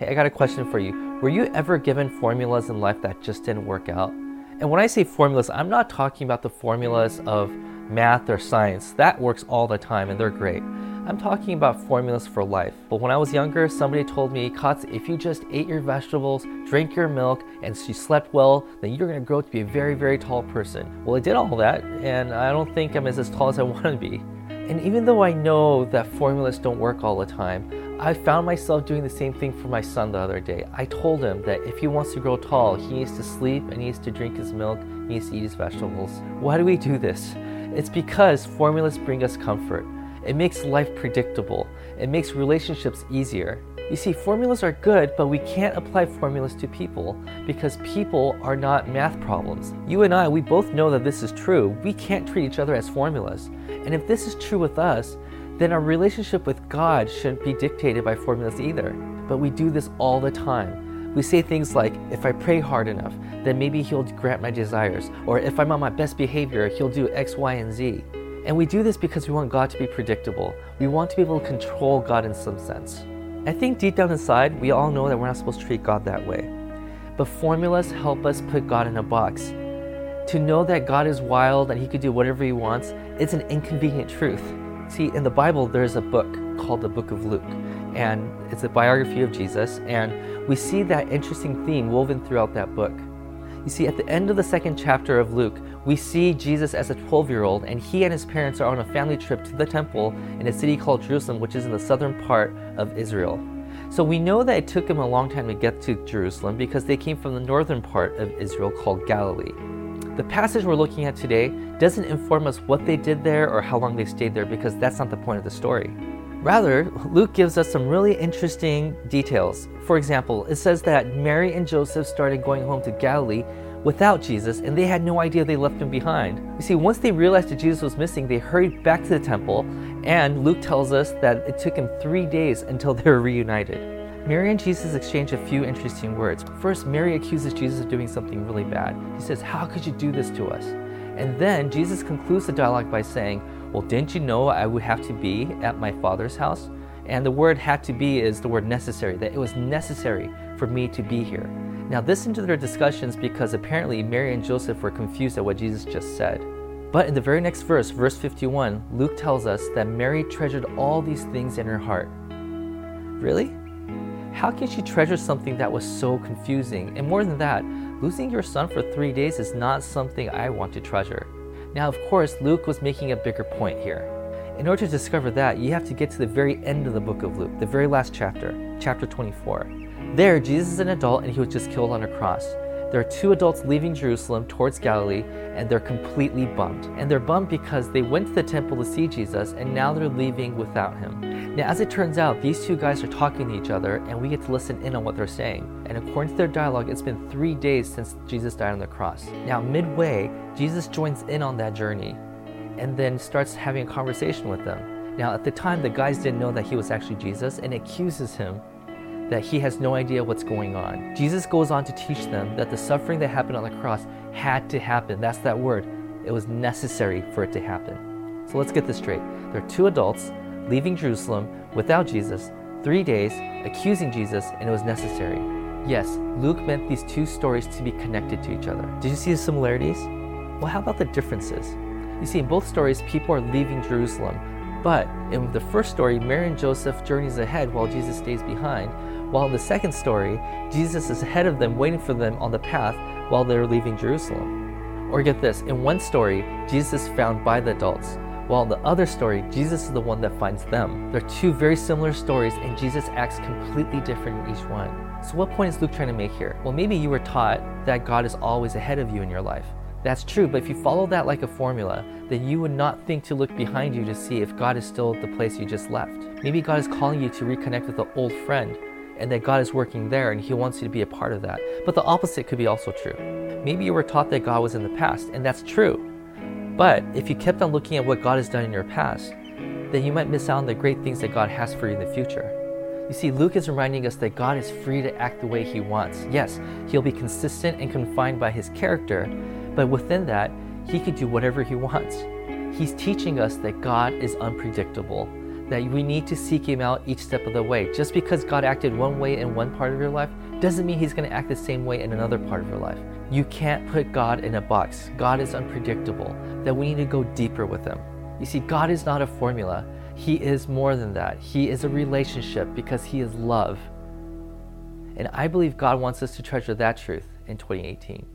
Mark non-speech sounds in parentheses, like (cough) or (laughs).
Hey, I got a question for you. Were you ever given formulas in life that just didn't work out? And when I say formulas, I'm not talking about the formulas of math or science. That works all the time and they're great. I'm talking about formulas for life. But when I was younger, somebody told me, Katz, if you just ate your vegetables, drank your milk, and you slept well, then you're to grow to be a very, very tall person. Well, I did all that, and I don't think I'm as, as tall as I (laughs) want to be. And even though I know that formulas don't work all the time, I found myself doing the same thing for my son the other day. I told him that if he wants to grow tall, he needs to sleep and he needs to drink his milk, he needs to eat his vegetables. Why do we do this? It's because formulas bring us comfort. It makes life predictable. It makes relationships easier. You see, formulas are good, but we can't apply formulas to people because people are not math problems. You and I, we both know that this is true. We can't treat each other as formulas. And if this is true with us, then our relationship with God shouldn't be dictated by formulas either. But we do this all the time. We say things like, if I pray hard enough, then maybe He'll grant my desires. Or if I'm on my best behavior, He'll do X, Y, and Z. And we do this because we want God to be predictable. We want to be able to control God in some sense. I think deep down inside, we all know that we're not supposed to treat God that way. But formulas help us put God in a box. To know that God is wild and He could do whatever He wants, it's an inconvenient truth. See, in the Bible, there's a book called the Book of Luke, and it's a biography of Jesus, and we see that interesting theme woven throughout that book. You see, at the end of the second chapter of Luke, we see Jesus as a 12 year old, and he and his parents are on a family trip to the temple in a city called Jerusalem, which is in the southern part of Israel. So we know that it took him a long time to get to Jerusalem because they came from the northern part of Israel called Galilee. The passage we're looking at today doesn't inform us what they did there or how long they stayed there because that's not the point of the story. Rather, Luke gives us some really interesting details. For example, it says that Mary and Joseph started going home to Galilee without Jesus, and they had no idea they left him behind. You see, once they realized that Jesus was missing, they hurried back to the temple, and Luke tells us that it took him three days until they were reunited. Mary and Jesus exchange a few interesting words. First, Mary accuses Jesus of doing something really bad. He says, How could you do this to us? And then Jesus concludes the dialogue by saying, Well, didn't you know I would have to be at my Father's house? And the word had to be is the word necessary, that it was necessary for me to be here. Now, listen to their discussions because apparently Mary and Joseph were confused at what Jesus just said. But in the very next verse, verse 51, Luke tells us that Mary treasured all these things in her heart. Really? How can she treasure something that was so confusing? And more than that, losing your son for three days is not something I want to treasure. Now, of course, Luke was making a bigger point here. In order to discover that, you have to get to the very end of the book of Luke, the very last chapter, chapter 24. There, Jesus is an adult and he was just killed on a cross. There are two adults leaving Jerusalem towards Galilee, and they're completely bummed. And they're bummed because they went to the temple to see Jesus, and now they're leaving without him. Now, as it turns out, these two guys are talking to each other, and we get to listen in on what they're saying. And according to their dialogue, it's been three days since Jesus died on the cross. Now, midway, Jesus joins in on that journey and then starts having a conversation with them. Now, at the time, the guys didn't know that he was actually Jesus and accuses him that he has no idea what's going on. Jesus goes on to teach them that the suffering that happened on the cross had to happen. That's that word. It was necessary for it to happen. So let's get this straight. There are two adults leaving Jerusalem without Jesus, three days, accusing Jesus, and it was necessary. Yes, Luke meant these two stories to be connected to each other. Did you see the similarities? Well, how about the differences? You see, in both stories, people are leaving Jerusalem. But in the first story, Mary and Joseph journeys ahead while Jesus stays behind. While in the second story, Jesus is ahead of them, waiting for them on the path while they're leaving Jerusalem. Or get this in one story, Jesus is found by the adults, while in the other story, Jesus is the one that finds them. They're two very similar stories, and Jesus acts completely different in each one. So, what point is Luke trying to make here? Well, maybe you were taught that God is always ahead of you in your life. That's true, but if you follow that like a formula, then you would not think to look behind you to see if God is still at the place you just left. Maybe God is calling you to reconnect with an old friend and that God is working there and He wants you to be a part of that. But the opposite could be also true. Maybe you were taught that God was in the past, and that's true. But if you kept on looking at what God has done in your past, then you might miss out on the great things that God has for you in the future. You see, Luke is reminding us that God is free to act the way He wants. Yes, He'll be consistent and confined by His character, but within that, He can do whatever He wants. He's teaching us that God is unpredictable, that we need to seek Him out each step of the way. Just because God acted one way in one part of your life doesn't mean He's going to act the same way in another part of your life. You can't put God in a box. God is unpredictable, that we need to go deeper with Him. You see, God is not a formula, He is more than that. He is a relationship because He is love. And I believe God wants us to treasure that truth in 2018.